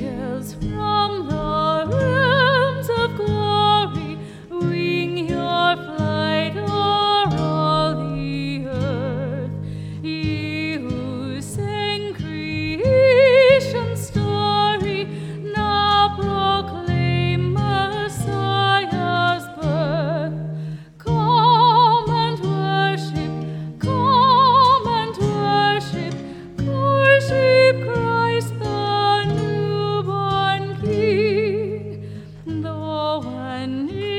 angels from the When you